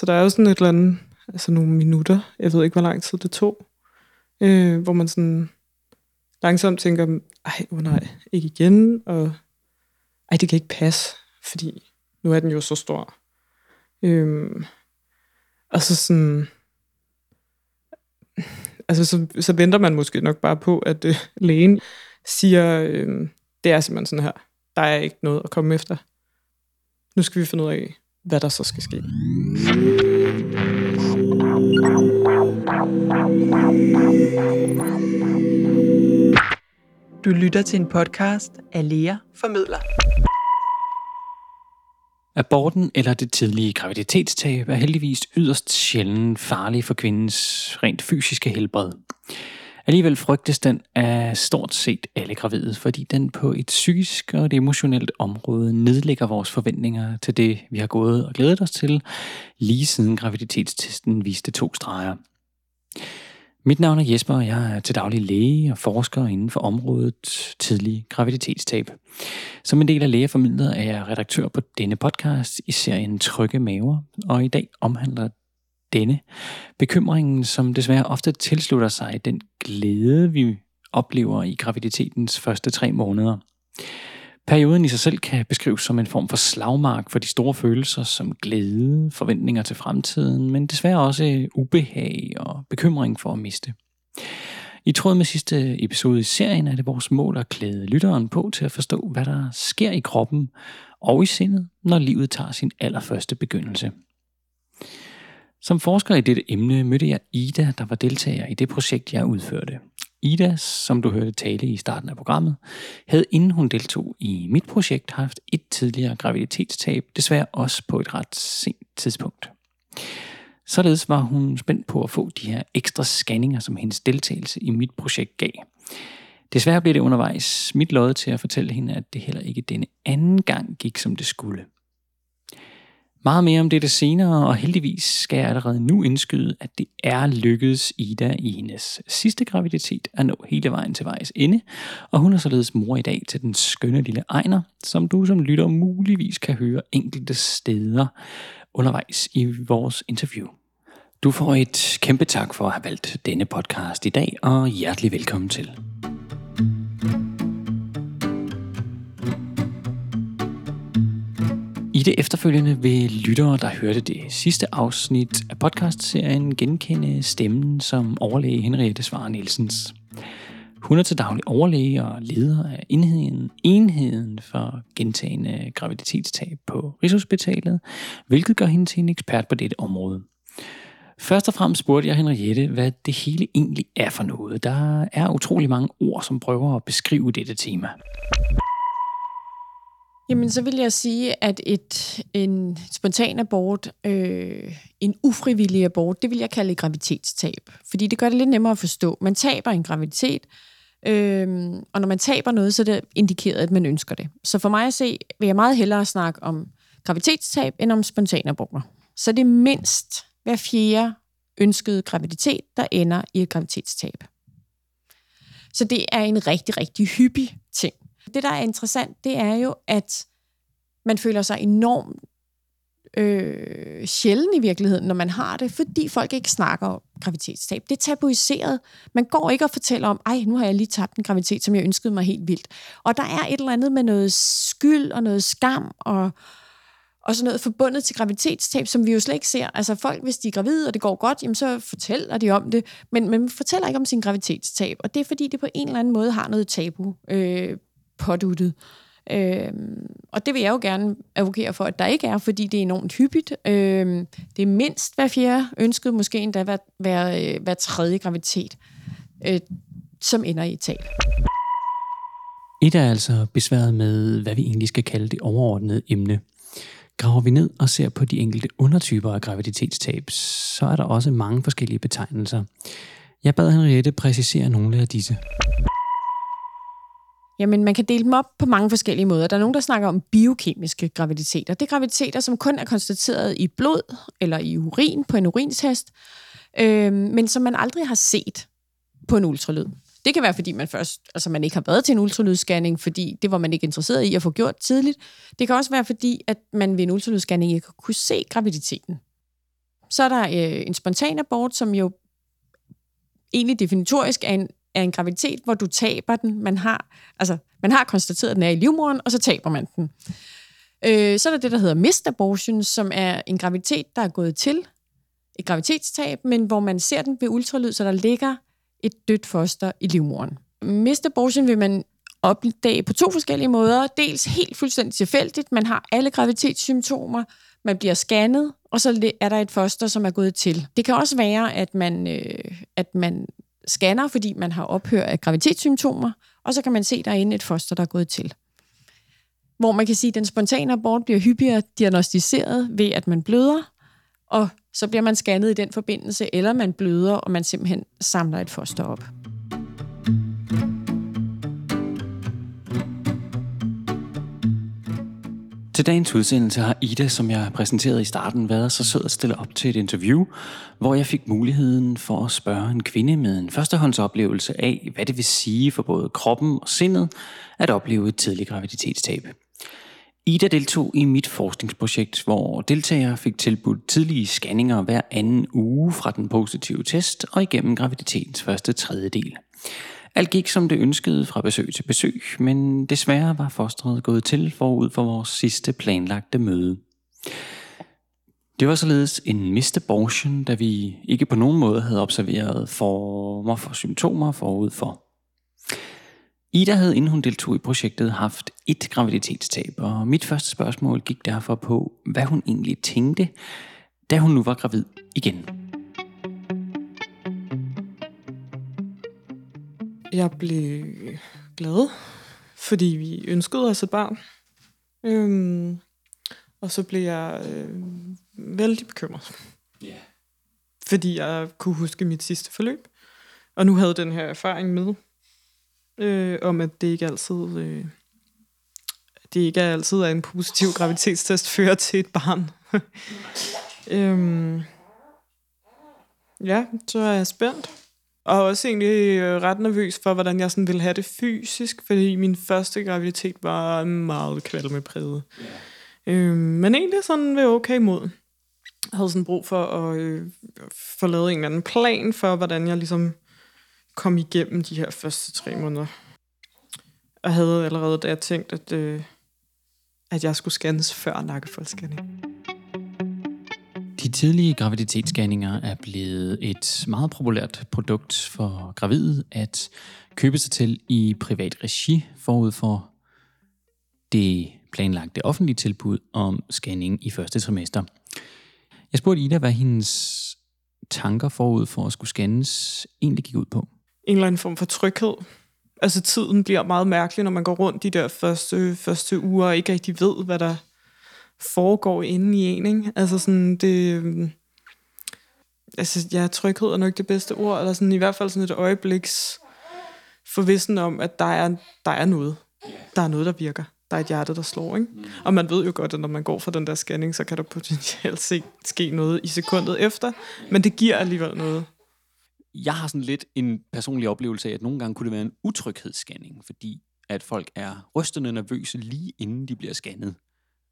Så der er jo sådan et eller andet, altså nogle minutter, jeg ved ikke, hvor lang tid det tog, øh, hvor man sådan langsomt tænker, ej, oh nej, ikke igen, og ej, det kan ikke passe, fordi nu er den jo så stor. Øhm, og så sådan, altså så, så venter man måske nok bare på, at øh, lægen siger, øh, det er simpelthen sådan her, der er ikke noget at komme efter. Nu skal vi finde ud af, hvad der så skal ske. Du lytter til en podcast af Lea Formidler. Aborten eller det tidlige graviditetstab er heldigvis yderst sjældent farlig for kvindens rent fysiske helbred. Alligevel frygtes den af stort set alle gravide, fordi den på et psykisk og et emotionelt område nedlægger vores forventninger til det, vi har gået og glædet os til, lige siden graviditetstesten viste to streger. Mit navn er Jesper, og jeg er til daglig læge og forsker inden for området tidlig graviditetstab. Som en del af lægeformidlet er jeg redaktør på denne podcast i serien Trygge Maver, og i dag omhandler denne bekymringen, som desværre ofte tilslutter sig den glæde, vi oplever i graviditetens første tre måneder. Perioden i sig selv kan beskrives som en form for slagmark for de store følelser som glæde, forventninger til fremtiden, men desværre også ubehag og bekymring for at miste. I tråd med sidste episode i serien er det vores mål at klæde lytteren på til at forstå, hvad der sker i kroppen og i sindet, når livet tager sin allerførste begyndelse. Som forsker i dette emne mødte jeg Ida, der var deltager i det projekt, jeg udførte. Ida, som du hørte tale i starten af programmet, havde inden hun deltog i mit projekt haft et tidligere graviditetstab, desværre også på et ret sent tidspunkt. Således var hun spændt på at få de her ekstra scanninger, som hendes deltagelse i mit projekt gav. Desværre blev det undervejs mit lod til at fortælle hende, at det heller ikke denne anden gang gik, som det skulle. Meget mere om dette senere, og heldigvis skal jeg allerede nu indskyde, at det er lykkedes Ida i hendes sidste graviditet at nå hele vejen til vejs ende, og hun er således mor i dag til den skønne lille Ejner, som du som lytter muligvis kan høre enkelte steder undervejs i vores interview. Du får et kæmpe tak for at have valgt denne podcast i dag, og hjertelig velkommen til. I det efterfølgende vil lyttere, der hørte det sidste afsnit af podcastserien, genkende stemmen som overlæge Henriette Svar Nielsens. Hun er til daglig overlæge og leder af enheden, enheden for gentagende graviditetstab på Rigshospitalet, hvilket gør hende til en ekspert på dette område. Først og fremmest spurgte jeg Henriette, hvad det hele egentlig er for noget. Der er utrolig mange ord, som prøver at beskrive dette tema. Jamen, så vil jeg sige, at et, en spontan abort, øh, en ufrivillig abort, det vil jeg kalde et graviditetstab. Fordi det gør det lidt nemmere at forstå. Man taber en graviditet, øh, og når man taber noget, så er det indikeret, at man ønsker det. Så for mig at se, vil jeg meget hellere snakke om graviditetstab, end om spontanaborter. Så det er mindst hver fjerde ønskede graviditet, der ender i et graviditetstab. Så det er en rigtig, rigtig hyppig ting. Det, der er interessant, det er jo, at man føler sig enormt øh, sjældent i virkeligheden, når man har det, fordi folk ikke snakker om graviditetstab. Det er tabuiseret. Man går ikke og fortæller om, ej, nu har jeg lige tabt en graviditet, som jeg ønskede mig helt vildt. Og der er et eller andet med noget skyld og noget skam og, og sådan noget forbundet til graviditetstab, som vi jo slet ikke ser. Altså folk, hvis de er gravide, og det går godt, jamen så fortæller de om det, men, men man fortæller ikke om sin graviditetstab. Og det er fordi, det på en eller anden måde har noget tabu øh, påduttet. Øh, og det vil jeg jo gerne advokere for, at der ikke er, fordi det er enormt hyppigt. Øh, det er mindst hver fjerde ønsket, måske endda hver, hver, øh, hver tredje graviditet, øh, som ender i tal. tab. Et er altså besværet med, hvad vi egentlig skal kalde det overordnede emne. Graver vi ned og ser på de enkelte undertyper af graviditetstab, så er der også mange forskellige betegnelser. Jeg bad Henriette præcisere nogle af disse. Jamen, man kan dele dem op på mange forskellige måder. Der er nogen, der snakker om biokemiske graviditeter. Det er graviditeter, som kun er konstateret i blod eller i urin på en urinstest, øh, men som man aldrig har set på en ultralyd. Det kan være, fordi man først, altså man ikke har været til en ultralydsscanning, fordi det var man ikke interesseret i at få gjort tidligt. Det kan også være, fordi at man ved en ultralydsscanning ikke kunne se graviditeten. Så er der øh, en spontan abort, som jo egentlig definitorisk er en, er en graviditet, hvor du taber den. Man har, altså, man har konstateret, at den er i livmoderen, og så taber man den. Øh, så er der det, der hedder missed abortion, som er en graviditet, der er gået til et graviditetstab, men hvor man ser den ved ultralyd, så der ligger et dødt foster i livmoderen. Missed abortion vil man opdage på to forskellige måder. Dels helt fuldstændig tilfældigt. Man har alle graviditetssymptomer, man bliver scannet, og så er der et foster, som er gået til. Det kan også være, at man, øh, at man scanner, fordi man har ophør af graviditetssymptomer, og så kan man se, at der er inde et foster, der er gået til. Hvor man kan sige, at den spontane abort bliver hyppigere diagnostiseret ved, at man bløder, og så bliver man scannet i den forbindelse, eller man bløder, og man simpelthen samler et foster op. Til dagens udsendelse har Ida, som jeg præsenterede i starten, været så sød at stille op til et interview, hvor jeg fik muligheden for at spørge en kvinde med en førstehåndsoplevelse af, hvad det vil sige for både kroppen og sindet at opleve et tidligt graviditetstab. Ida deltog i mit forskningsprojekt, hvor deltagere fik tilbudt tidlige scanninger hver anden uge fra den positive test og igennem graviditetens første tredjedel. Alt gik som det ønskede fra besøg til besøg, men desværre var fosteret gået til forud for vores sidste planlagte møde. Det var således en mistabortion, da vi ikke på nogen måde havde observeret former for symptomer forud for. Ida havde, inden hun deltog i projektet, haft et graviditetstab, og mit første spørgsmål gik derfor på, hvad hun egentlig tænkte, da hun nu var gravid igen. Jeg blev glad, fordi vi ønskede os et barn. Øhm, og så blev jeg øh, vældig bekymret. Ja. Fordi jeg kunne huske mit sidste forløb. Og nu havde den her erfaring med, øh, om at det ikke altid... Øh, det ikke er altid, at en positiv graviditetstest fører til et barn. øhm, ja, så er jeg spændt. Og også egentlig øh, ret nervøs for, hvordan jeg sådan ville have det fysisk, fordi min første graviditet var meget kvalmepræget. Yeah. Øhm, men egentlig sådan ved okay mod. Jeg havde sådan brug for at øh, få lavet en eller anden plan for, hvordan jeg ligesom kom igennem de her første tre måneder. Og havde allerede der tænkt, at, øh, at jeg skulle scannes før nakkefoldsscanning. Tidlige graviditetsscanninger er blevet et meget populært produkt for gravide at købe sig til i privat regi forud for det planlagte offentlige tilbud om scanning i første trimester. Jeg spurgte Ida, hvad hendes tanker forud for at skulle scannes egentlig gik ud på. En eller anden form for tryghed. Altså tiden bliver meget mærkelig, når man går rundt de der første, første uger og ikke rigtig ved, hvad der foregår inde i en, ikke? Altså sådan, det... Altså, ja, tryghed er nok det bedste ord, eller sådan i hvert fald sådan et øjebliks forvissen om, at der er, der er noget. Der er noget, der virker. Der er et hjerte, der slår, ikke? Mm. Og man ved jo godt, at når man går for den der scanning, så kan der potentielt se, ske noget i sekundet efter, men det giver alligevel noget. Jeg har sådan lidt en personlig oplevelse af, at nogle gange kunne det være en utryghedsscanning, fordi at folk er rystende nervøse lige inden de bliver scannet.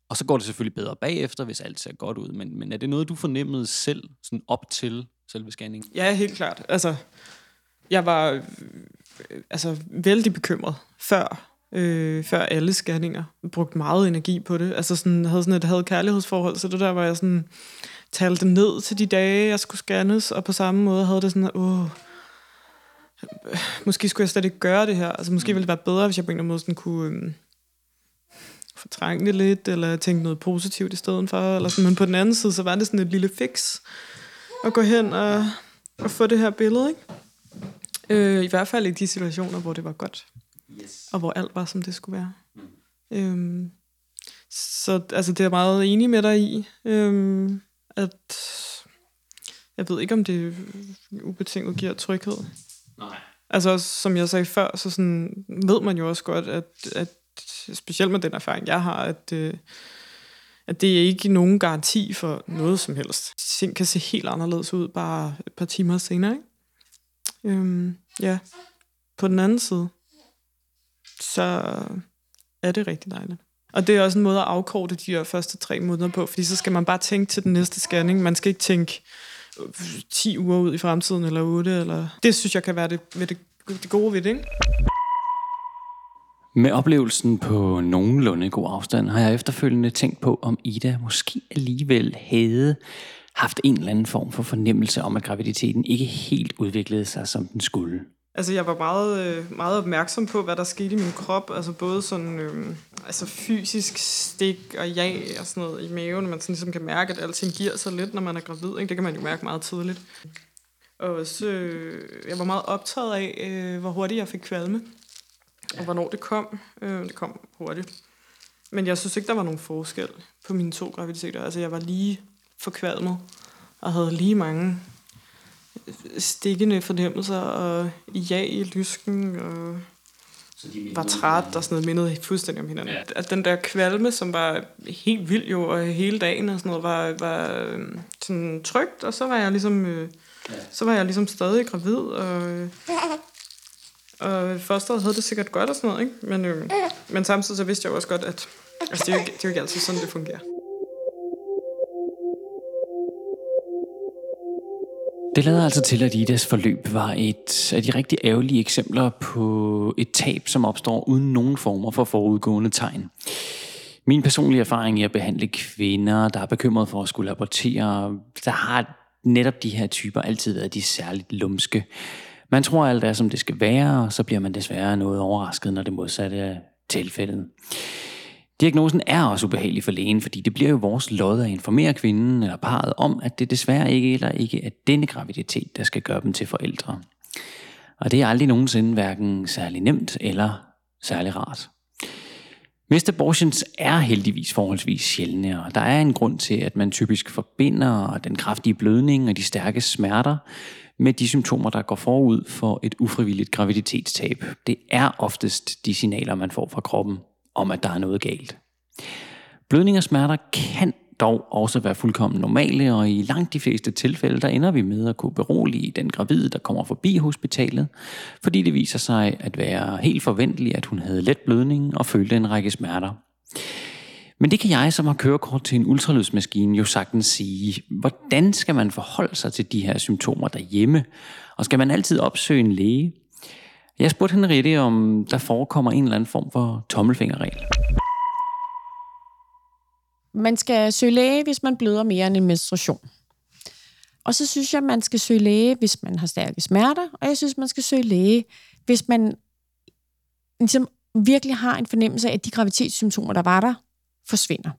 Og så går det selvfølgelig bedre bagefter, hvis alt ser godt ud. Men, men er det noget, du fornemmede selv, sådan op til selve scanningen? Ja, helt klart. Altså, jeg var øh, altså, vældig bekymret før, øh, før alle scanninger. Jeg brugte meget energi på det. Altså, sådan, havde sådan et havde kærlighedsforhold, så det der var jeg sådan, talte ned til de dage, jeg skulle scannes, og på samme måde havde det sådan, åh, måske skulle jeg slet ikke gøre det her. Altså, måske ville det være bedre, hvis jeg på en eller anden måde sådan kunne... Øh, fortrænge det lidt, eller tænke noget positivt i stedet for. Eller sådan. Men på den anden side, så var det sådan et lille fix at gå hen og, og få det her billede. Ikke? Øh, I hvert fald i de situationer, hvor det var godt. Yes. Og hvor alt var, som det skulle være. Mm. Øhm, så altså, det er jeg meget enig med dig i. Øhm, at jeg ved ikke, om det ubetinget giver tryghed. Nej. Altså, som jeg sagde før, så sådan, ved man jo også godt, at, at specielt med den erfaring, jeg har, at, øh, at det er ikke nogen garanti for noget som helst. Ting kan se helt anderledes ud bare et par timer senere. Ikke? Øhm, ja. På den anden side, så er det rigtig dejligt. Og det er også en måde at afkorte de her første tre måneder på, fordi så skal man bare tænke til den næste scanning. Man skal ikke tænke øh, 10 uger ud i fremtiden, eller 8, eller... Det synes jeg kan være det, med det, det gode ved det, ikke? Med oplevelsen på nogenlunde god afstand, har jeg efterfølgende tænkt på, om Ida måske alligevel havde haft en eller anden form for fornemmelse om, at graviditeten ikke helt udviklede sig, som den skulle. Altså, jeg var meget, øh, meget opmærksom på, hvad der skete i min krop. Altså, både sådan, øh, altså fysisk stik og ja og sådan noget i maven. Man sådan ligesom kan mærke, at alting giver sig lidt, når man er gravid. Ikke? Det kan man jo mærke meget tidligt. Og også, øh, jeg var meget optaget af, øh, hvor hurtigt jeg fik kvalme. Og hvornår det kom. Øh, det kom hurtigt. Men jeg synes ikke, der var nogen forskel på mine to graviditeter. Altså, jeg var lige forkvalmet og havde lige mange stikkende fornemmelser og ja i lysken og så de var træt og sådan noget, mindede fuldstændig om hinanden. Ja. At den der kvalme, som var helt vild jo, og hele dagen og sådan noget, var, var øhm, sådan trygt, og så var jeg ligesom, øh, ja. så var jeg ligesom stadig gravid, og, øh, og fosteret havde det sikkert godt og sådan noget, ikke? Men, øh, men samtidig så vidste jeg også godt, at altså, det, er jo, det er jo ikke altid sådan, det fungerer. Det lader altså til, at Idas forløb var et af de rigtig ærgerlige eksempler på et tab, som opstår uden nogen former for forudgående tegn. Min personlige erfaring i at behandle kvinder, der er bekymret for at skulle abortere, der har netop de her typer altid været de særligt lumske. Man tror alt er, som det skal være, og så bliver man desværre noget overrasket, når det modsatte er tilfældet. Diagnosen er også ubehagelig for lægen, fordi det bliver jo vores lod at informere kvinden eller parret om, at det desværre ikke eller ikke er denne graviditet, der skal gøre dem til forældre. Og det er aldrig nogensinde hverken særlig nemt eller særlig rart. Missed abortions er heldigvis forholdsvis sjældne, og der er en grund til, at man typisk forbinder den kraftige blødning og de stærke smerter med de symptomer, der går forud for et ufrivilligt graviditetstab. Det er oftest de signaler, man får fra kroppen om, at der er noget galt. Blødning og smerter kan dog også være fuldkommen normale, og i langt de fleste tilfælde, der ender vi med at kunne berolige den gravide, der kommer forbi hospitalet, fordi det viser sig at være helt forventeligt, at hun havde let blødning og følte en række smerter. Men det kan jeg, som har kørekort til en ultralydsmaskine, jo sagtens sige. Hvordan skal man forholde sig til de her symptomer derhjemme? Og skal man altid opsøge en læge? Jeg spurgte Henriette, om der forekommer en eller anden form for tommelfingerregel. Man skal søge læge, hvis man bløder mere end en menstruation. Og så synes jeg, man skal søge læge, hvis man har stærke smerter, og jeg synes, man skal søge læge, hvis man ligesom virkelig har en fornemmelse af, at de gravitetssymptomer, der var der, forsvinder.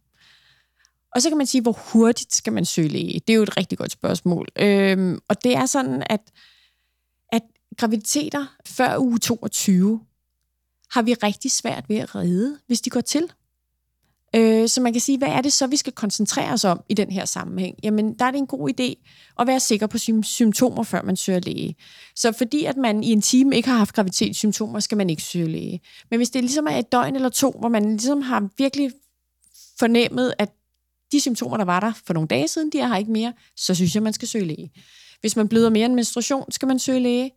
Og så kan man sige, hvor hurtigt skal man søge læge? Det er jo et rigtig godt spørgsmål. Øhm, og det er sådan, at at graviditeter før uge 22 har vi rigtig svært ved at redde, hvis de går til. Øh, så man kan sige, hvad er det så, vi skal koncentrere os om i den her sammenhæng? Jamen, der er det en god idé at være sikker på symptomer, før man søger læge. Så fordi at man i en time ikke har haft graviditetssymptomer, skal man ikke søge læge. Men hvis det ligesom er et døgn eller to, hvor man ligesom har virkelig fornemmet, at de symptomer, der var der for nogle dage siden, de er her ikke mere, så synes jeg, man skal søge læge. Hvis man bløder mere end menstruation, skal man søge læge.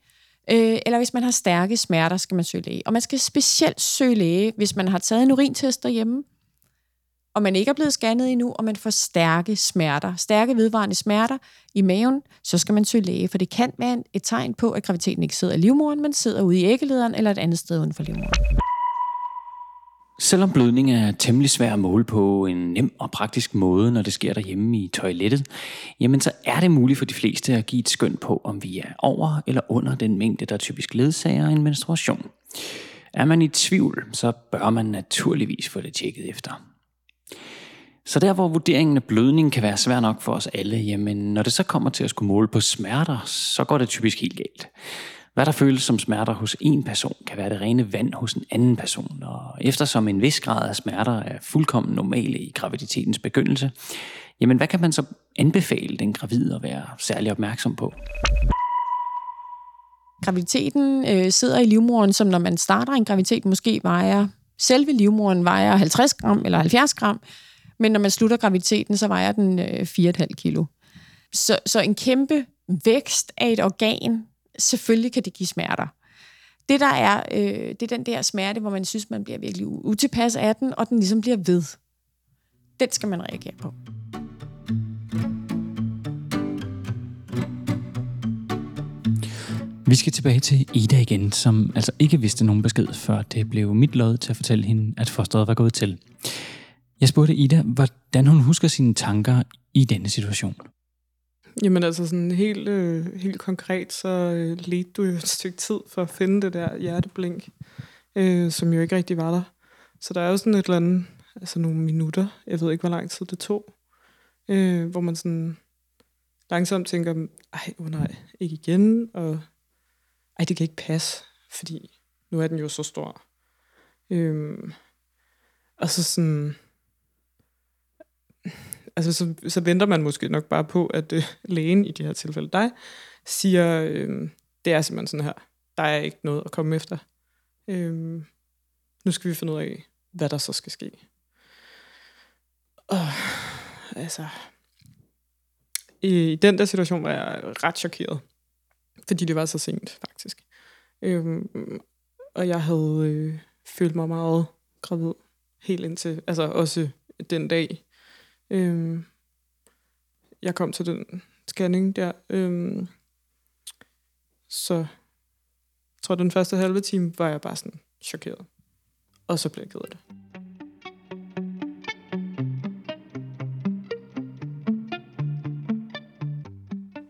Øh, eller hvis man har stærke smerter, skal man søge læge. Og man skal specielt søge læge, hvis man har taget en urintest derhjemme, og man ikke er blevet scannet endnu, og man får stærke smerter, stærke vedvarende smerter i maven, så skal man søge læge, for det kan være et tegn på, at graviditeten ikke sidder i livmoderen, men sidder ude i æggelederen eller et andet sted uden for livmoderen. Selvom blødning er temmelig svær at måle på en nem og praktisk måde, når det sker derhjemme i toilettet, jamen så er det muligt for de fleste at give et skøn på, om vi er over eller under den mængde, der typisk ledsager en menstruation. Er man i tvivl, så bør man naturligvis få det tjekket efter. Så der hvor vurderingen af blødning kan være svær nok for os alle, jamen når det så kommer til at skulle måle på smerter, så går det typisk helt galt. Hvad der føles som smerter hos en person, kan være det rene vand hos en anden person, og eftersom en vis grad af smerter er fuldkommen normale i graviditetens begyndelse, jamen hvad kan man så anbefale den gravide at være særlig opmærksom på? Graviditeten øh, sidder i livmoderen, som når man starter en graviditet, måske vejer, selve livmoderen vejer 50 gram eller 70 gram, men når man slutter graviditeten, så vejer den øh, 4,5 kilo. Så, så en kæmpe vækst af et organ, selvfølgelig kan det give smerter. Det der er, øh, det er den der smerte, hvor man synes, man bliver virkelig utilpas af den, og den ligesom bliver ved. Den skal man reagere på. Vi skal tilbage til Ida igen, som altså ikke vidste nogen besked, før det blev mit lod til at fortælle hende, at fosteret var gået til. Jeg spurgte Ida, hvordan hun husker sine tanker i denne situation. Jamen altså sådan helt, øh, helt konkret, så øh, ledte du jo et stykke tid for at finde det der hjerteblink, øh, som jo ikke rigtig var der. Så der er jo sådan et eller andet, altså nogle minutter, jeg ved ikke, hvor lang tid det tog, øh, hvor man sådan langsomt tænker, ej, oh nej, ikke igen, og ej, det kan ikke passe, fordi nu er den jo så stor. Øhm, og så sådan, altså så, så venter man måske nok bare på, at øh, lægen, i det her tilfælde dig, siger, øh, det er simpelthen sådan her, der er ikke noget at komme efter. Øh, nu skal vi finde ud af, hvad der så skal ske. Og altså, i, i den der situation var jeg ret chokeret, fordi det var så sent, faktisk. Øh, og jeg havde øh, følt mig meget gravid helt indtil, altså også den dag, Øhm, jeg kom til den scanning der. Øhm, så jeg tror, den første halve time var jeg bare sådan chokeret. Og så blev jeg ked af det.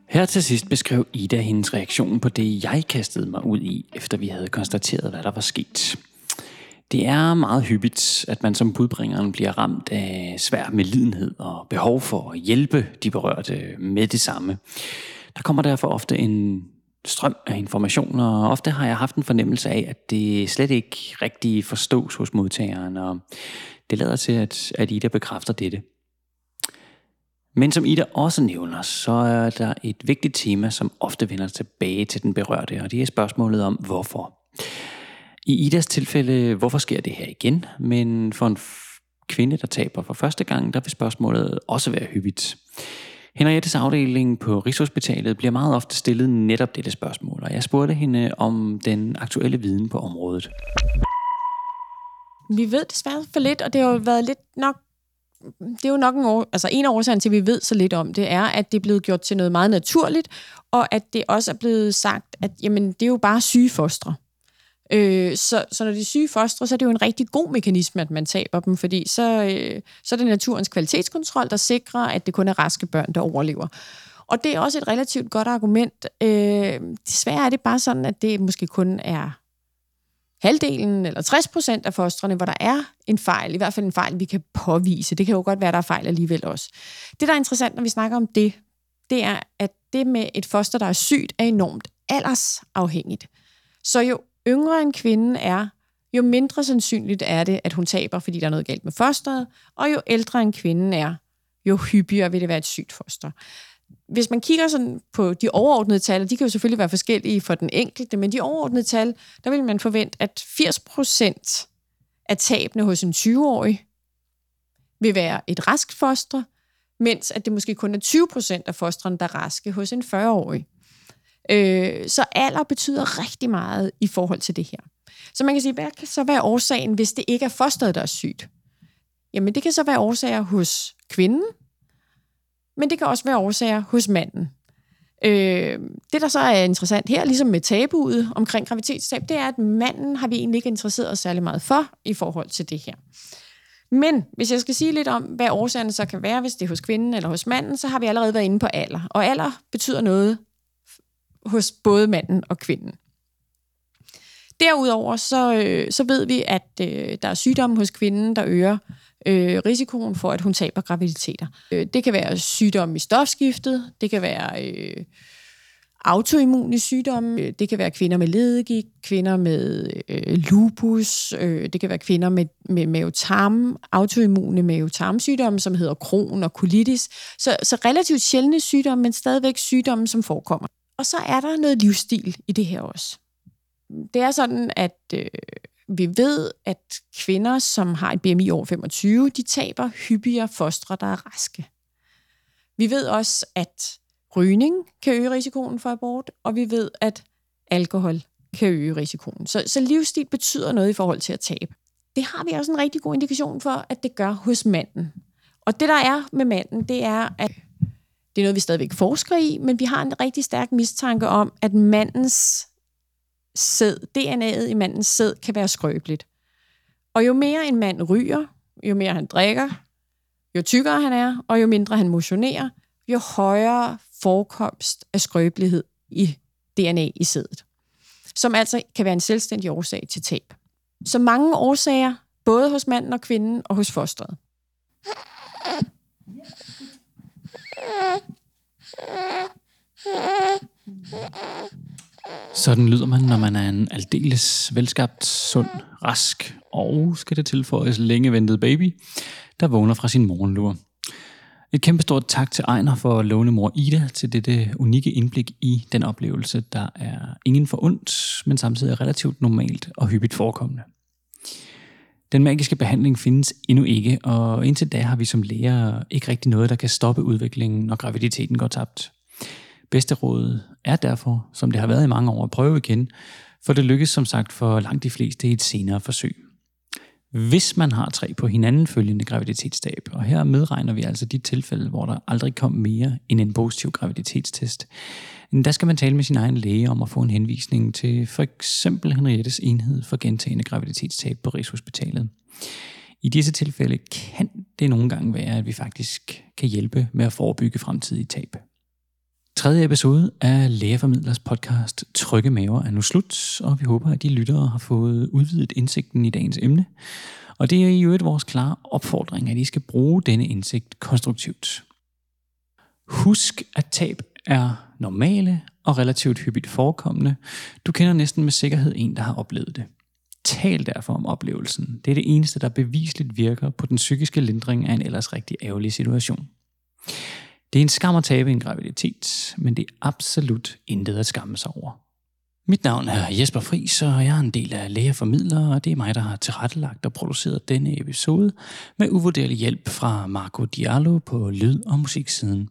Her til sidst beskrev Ida hendes reaktion på det, jeg kastede mig ud i, efter vi havde konstateret, hvad der var sket. Det er meget hyppigt, at man som budbringeren bliver ramt af svær medlidenhed og behov for at hjælpe de berørte med det samme. Der kommer derfor ofte en strøm af information, og ofte har jeg haft en fornemmelse af, at det slet ikke rigtig forstås hos modtageren, og det lader til, at, at Ida bekræfter dette. Men som Ida også nævner, så er der et vigtigt tema, som ofte vender tilbage til den berørte, og det er spørgsmålet om hvorfor. I Idas tilfælde, hvorfor sker det her igen? Men for en kvinde, der taber for første gang, der vil spørgsmålet også være hyppigt. Henriettes afdeling på Rigshospitalet bliver meget ofte stillet netop dette spørgsmål, og jeg spurgte hende om den aktuelle viden på området. Vi ved desværre for lidt, og det har jo været lidt nok det er jo nok en, år, altså en af årsagerne til, at vi ved så lidt om det, er, at det er blevet gjort til noget meget naturligt, og at det også er blevet sagt, at jamen, det er jo bare syge fostre. Øh, så, så når de er syge fostre, så er det jo en rigtig god mekanisme, at man taber dem, fordi så, øh, så er det naturens kvalitetskontrol, der sikrer, at det kun er raske børn, der overlever. Og det er også et relativt godt argument. Øh, desværre er det bare sådan, at det måske kun er halvdelen eller 60 procent af fostrene, hvor der er en fejl, i hvert fald en fejl, vi kan påvise. Det kan jo godt være, der er fejl alligevel også. Det, der er interessant, når vi snakker om det, det er, at det med et foster, der er sygt, er enormt aldersafhængigt. Så jo yngre en kvinde er, jo mindre sandsynligt er det, at hun taber, fordi der er noget galt med fosteret, og jo ældre en kvinde er, jo hyppigere vil det være et sygt foster. Hvis man kigger sådan på de overordnede tal, og de kan jo selvfølgelig være forskellige for den enkelte, men de overordnede tal, der vil man forvente, at 80% af tabene hos en 20-årig vil være et raskt foster, mens at det måske kun er 20% af fosteren, der er raske hos en 40-årig. Øh, så alder betyder rigtig meget i forhold til det her. Så man kan sige, hvad kan så være årsagen, hvis det ikke er fosteret, der er sygt? Jamen, det kan så være årsager hos kvinden, men det kan også være årsager hos manden. Øh, det, der så er interessant her, ligesom med tabuet omkring graviditetstab, det er, at manden har vi egentlig ikke interesseret os særlig meget for i forhold til det her. Men hvis jeg skal sige lidt om, hvad årsagerne så kan være, hvis det er hos kvinden eller hos manden, så har vi allerede været inde på alder. Og alder betyder noget hos både manden og kvinden. Derudover så, øh, så ved vi, at øh, der er sygdomme hos kvinden, der øger øh, risikoen for, at hun taber graviditeter. Øh, det kan være sygdomme i stofskiftet, det kan være øh, autoimmune sygdomme, øh, det kan være kvinder med ledegigt, kvinder med øh, lupus, øh, det kan være kvinder med, med mavetarm, autoimmune mavetarmsygdomme, som hedder kron og colitis. Så, så relativt sjældne sygdomme, men stadigvæk sygdomme, som forekommer. Og så er der noget livsstil i det her også. Det er sådan, at øh, vi ved, at kvinder, som har et BMI over 25, de taber hyppigere fostre, der er raske. Vi ved også, at rygning kan øge risikoen for abort, og vi ved, at alkohol kan øge risikoen. Så, så livsstil betyder noget i forhold til at tabe. Det har vi også en rigtig god indikation for, at det gør hos manden. Og det, der er med manden, det er, at det er noget, vi stadigvæk forsker i, men vi har en rigtig stærk mistanke om, at mandens sæd, DNA'et i mandens sæd, kan være skrøbeligt. Og jo mere en mand ryger, jo mere han drikker, jo tykkere han er, og jo mindre han motionerer, jo højere forekomst af skrøbelighed i DNA i sædet. Som altså kan være en selvstændig årsag til tab. Så mange årsager, både hos manden og kvinden og hos fosteret. Sådan lyder man, når man er en aldeles velskabt, sund, rask og, skal det tilføjes, længe ventet baby, der vågner fra sin morgenlur. Et kæmpe stort tak til Ejner for at låne mor Ida til dette unikke indblik i den oplevelse, der er ingen for ondt, men samtidig relativt normalt og hyppigt forekommende. Den magiske behandling findes endnu ikke, og indtil da har vi som læger ikke rigtig noget, der kan stoppe udviklingen, når graviditeten går tabt. Bedste råd er derfor, som det har været i mange år, at prøve igen, for det lykkes som sagt for langt de fleste i et senere forsøg. Hvis man har tre på hinanden følgende graviditetstab, og her medregner vi altså de tilfælde, hvor der aldrig kom mere end en positiv graviditetstest, der skal man tale med sin egen læge om at få en henvisning til for eksempel Henriettes enhed for gentagende graviditetstab på Rigshospitalet. I disse tilfælde kan det nogle gange være, at vi faktisk kan hjælpe med at forebygge fremtidige tab. Tredje episode af Lægeformidlers podcast Trygge Maver er nu slut, og vi håber, at de lyttere har fået udvidet indsigten i dagens emne. Og det er i øvrigt vores klare opfordring, at I skal bruge denne indsigt konstruktivt. Husk, at tab er normale og relativt hyppigt forekommende. Du kender næsten med sikkerhed en, der har oplevet det. Tal derfor om oplevelsen. Det er det eneste, der bevisligt virker på den psykiske lindring af en ellers rigtig ærgerlig situation. Det er en skam at tabe en graviditet, men det er absolut intet at skamme sig over. Mit navn er Jesper Friis, og jeg er en del af Lægeformidler, og det er mig, der har tilrettelagt og produceret denne episode med uvurderlig hjælp fra Marco Diallo på lyd- og musiksiden.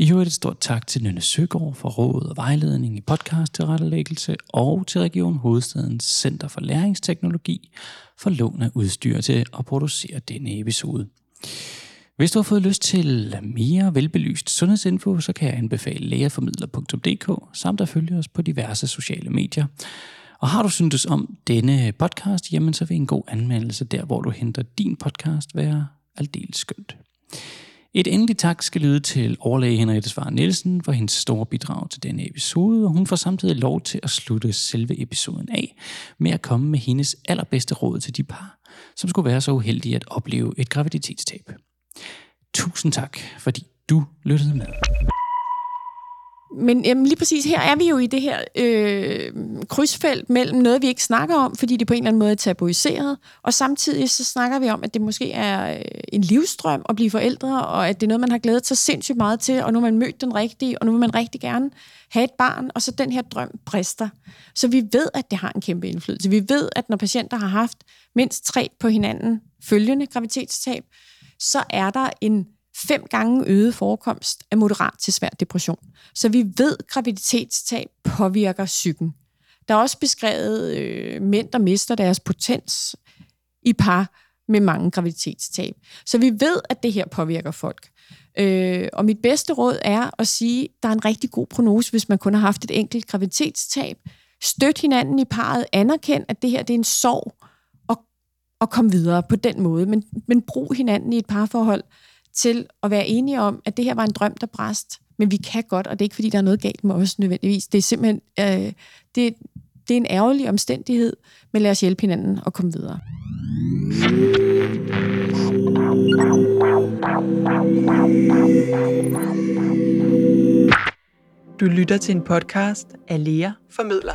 I øvrigt et stort tak til Nynne Søgaard for råd og vejledning i podcast til rettelæggelse og til Region Hovedstadens Center for Læringsteknologi for lån af udstyr til at producere denne episode. Hvis du har fået lyst til mere velbelyst sundhedsinfo, så kan jeg anbefale lægeformidler.dk samt at følge os på diverse sociale medier. Og har du syntes om denne podcast, jamen så vil en god anmeldelse der, hvor du henter din podcast, være aldeles skønt. Et endeligt tak skal lyde til overlæge Henriette Svare Nielsen for hendes store bidrag til denne episode, og hun får samtidig lov til at slutte selve episoden af med at komme med hendes allerbedste råd til de par, som skulle være så uheldige at opleve et graviditetstab. Tusind tak, fordi du lyttede med. Men jamen, lige præcis her er vi jo i det her øh, krydsfelt mellem noget, vi ikke snakker om, fordi det på en eller anden måde er tabuiseret, og samtidig så snakker vi om, at det måske er øh, en livstrøm at blive forældre, og at det er noget, man har glædet sig sindssygt meget til, og nu har man mødt den rigtige, og nu vil man rigtig gerne have et barn, og så den her drøm brister. Så vi ved, at det har en kæmpe indflydelse. Vi ved, at når patienter har haft mindst tre på hinanden følgende graviditetstab, så er der en fem gange øget forekomst af moderat til svær depression. Så vi ved, at graviditetstab påvirker psyken. Der er også beskrevet øh, mænd, der mister deres potens i par med mange graviditetstab. Så vi ved, at det her påvirker folk. Øh, og mit bedste råd er at sige, at der er en rigtig god prognose, hvis man kun har haft et enkelt graviditetstab. Støt hinanden i parret, anerkend, at det her det er en sorg, og, og kom videre på den måde. Men, men brug hinanden i et parforhold til at være enige om, at det her var en drøm, der bræst, men vi kan godt, og det er ikke, fordi der er noget galt med os nødvendigvis. Det er simpelthen øh, det, det er en ærgerlig omstændighed, men lad os hjælpe hinanden og komme videre. Du lytter til en podcast af Lea Formidler.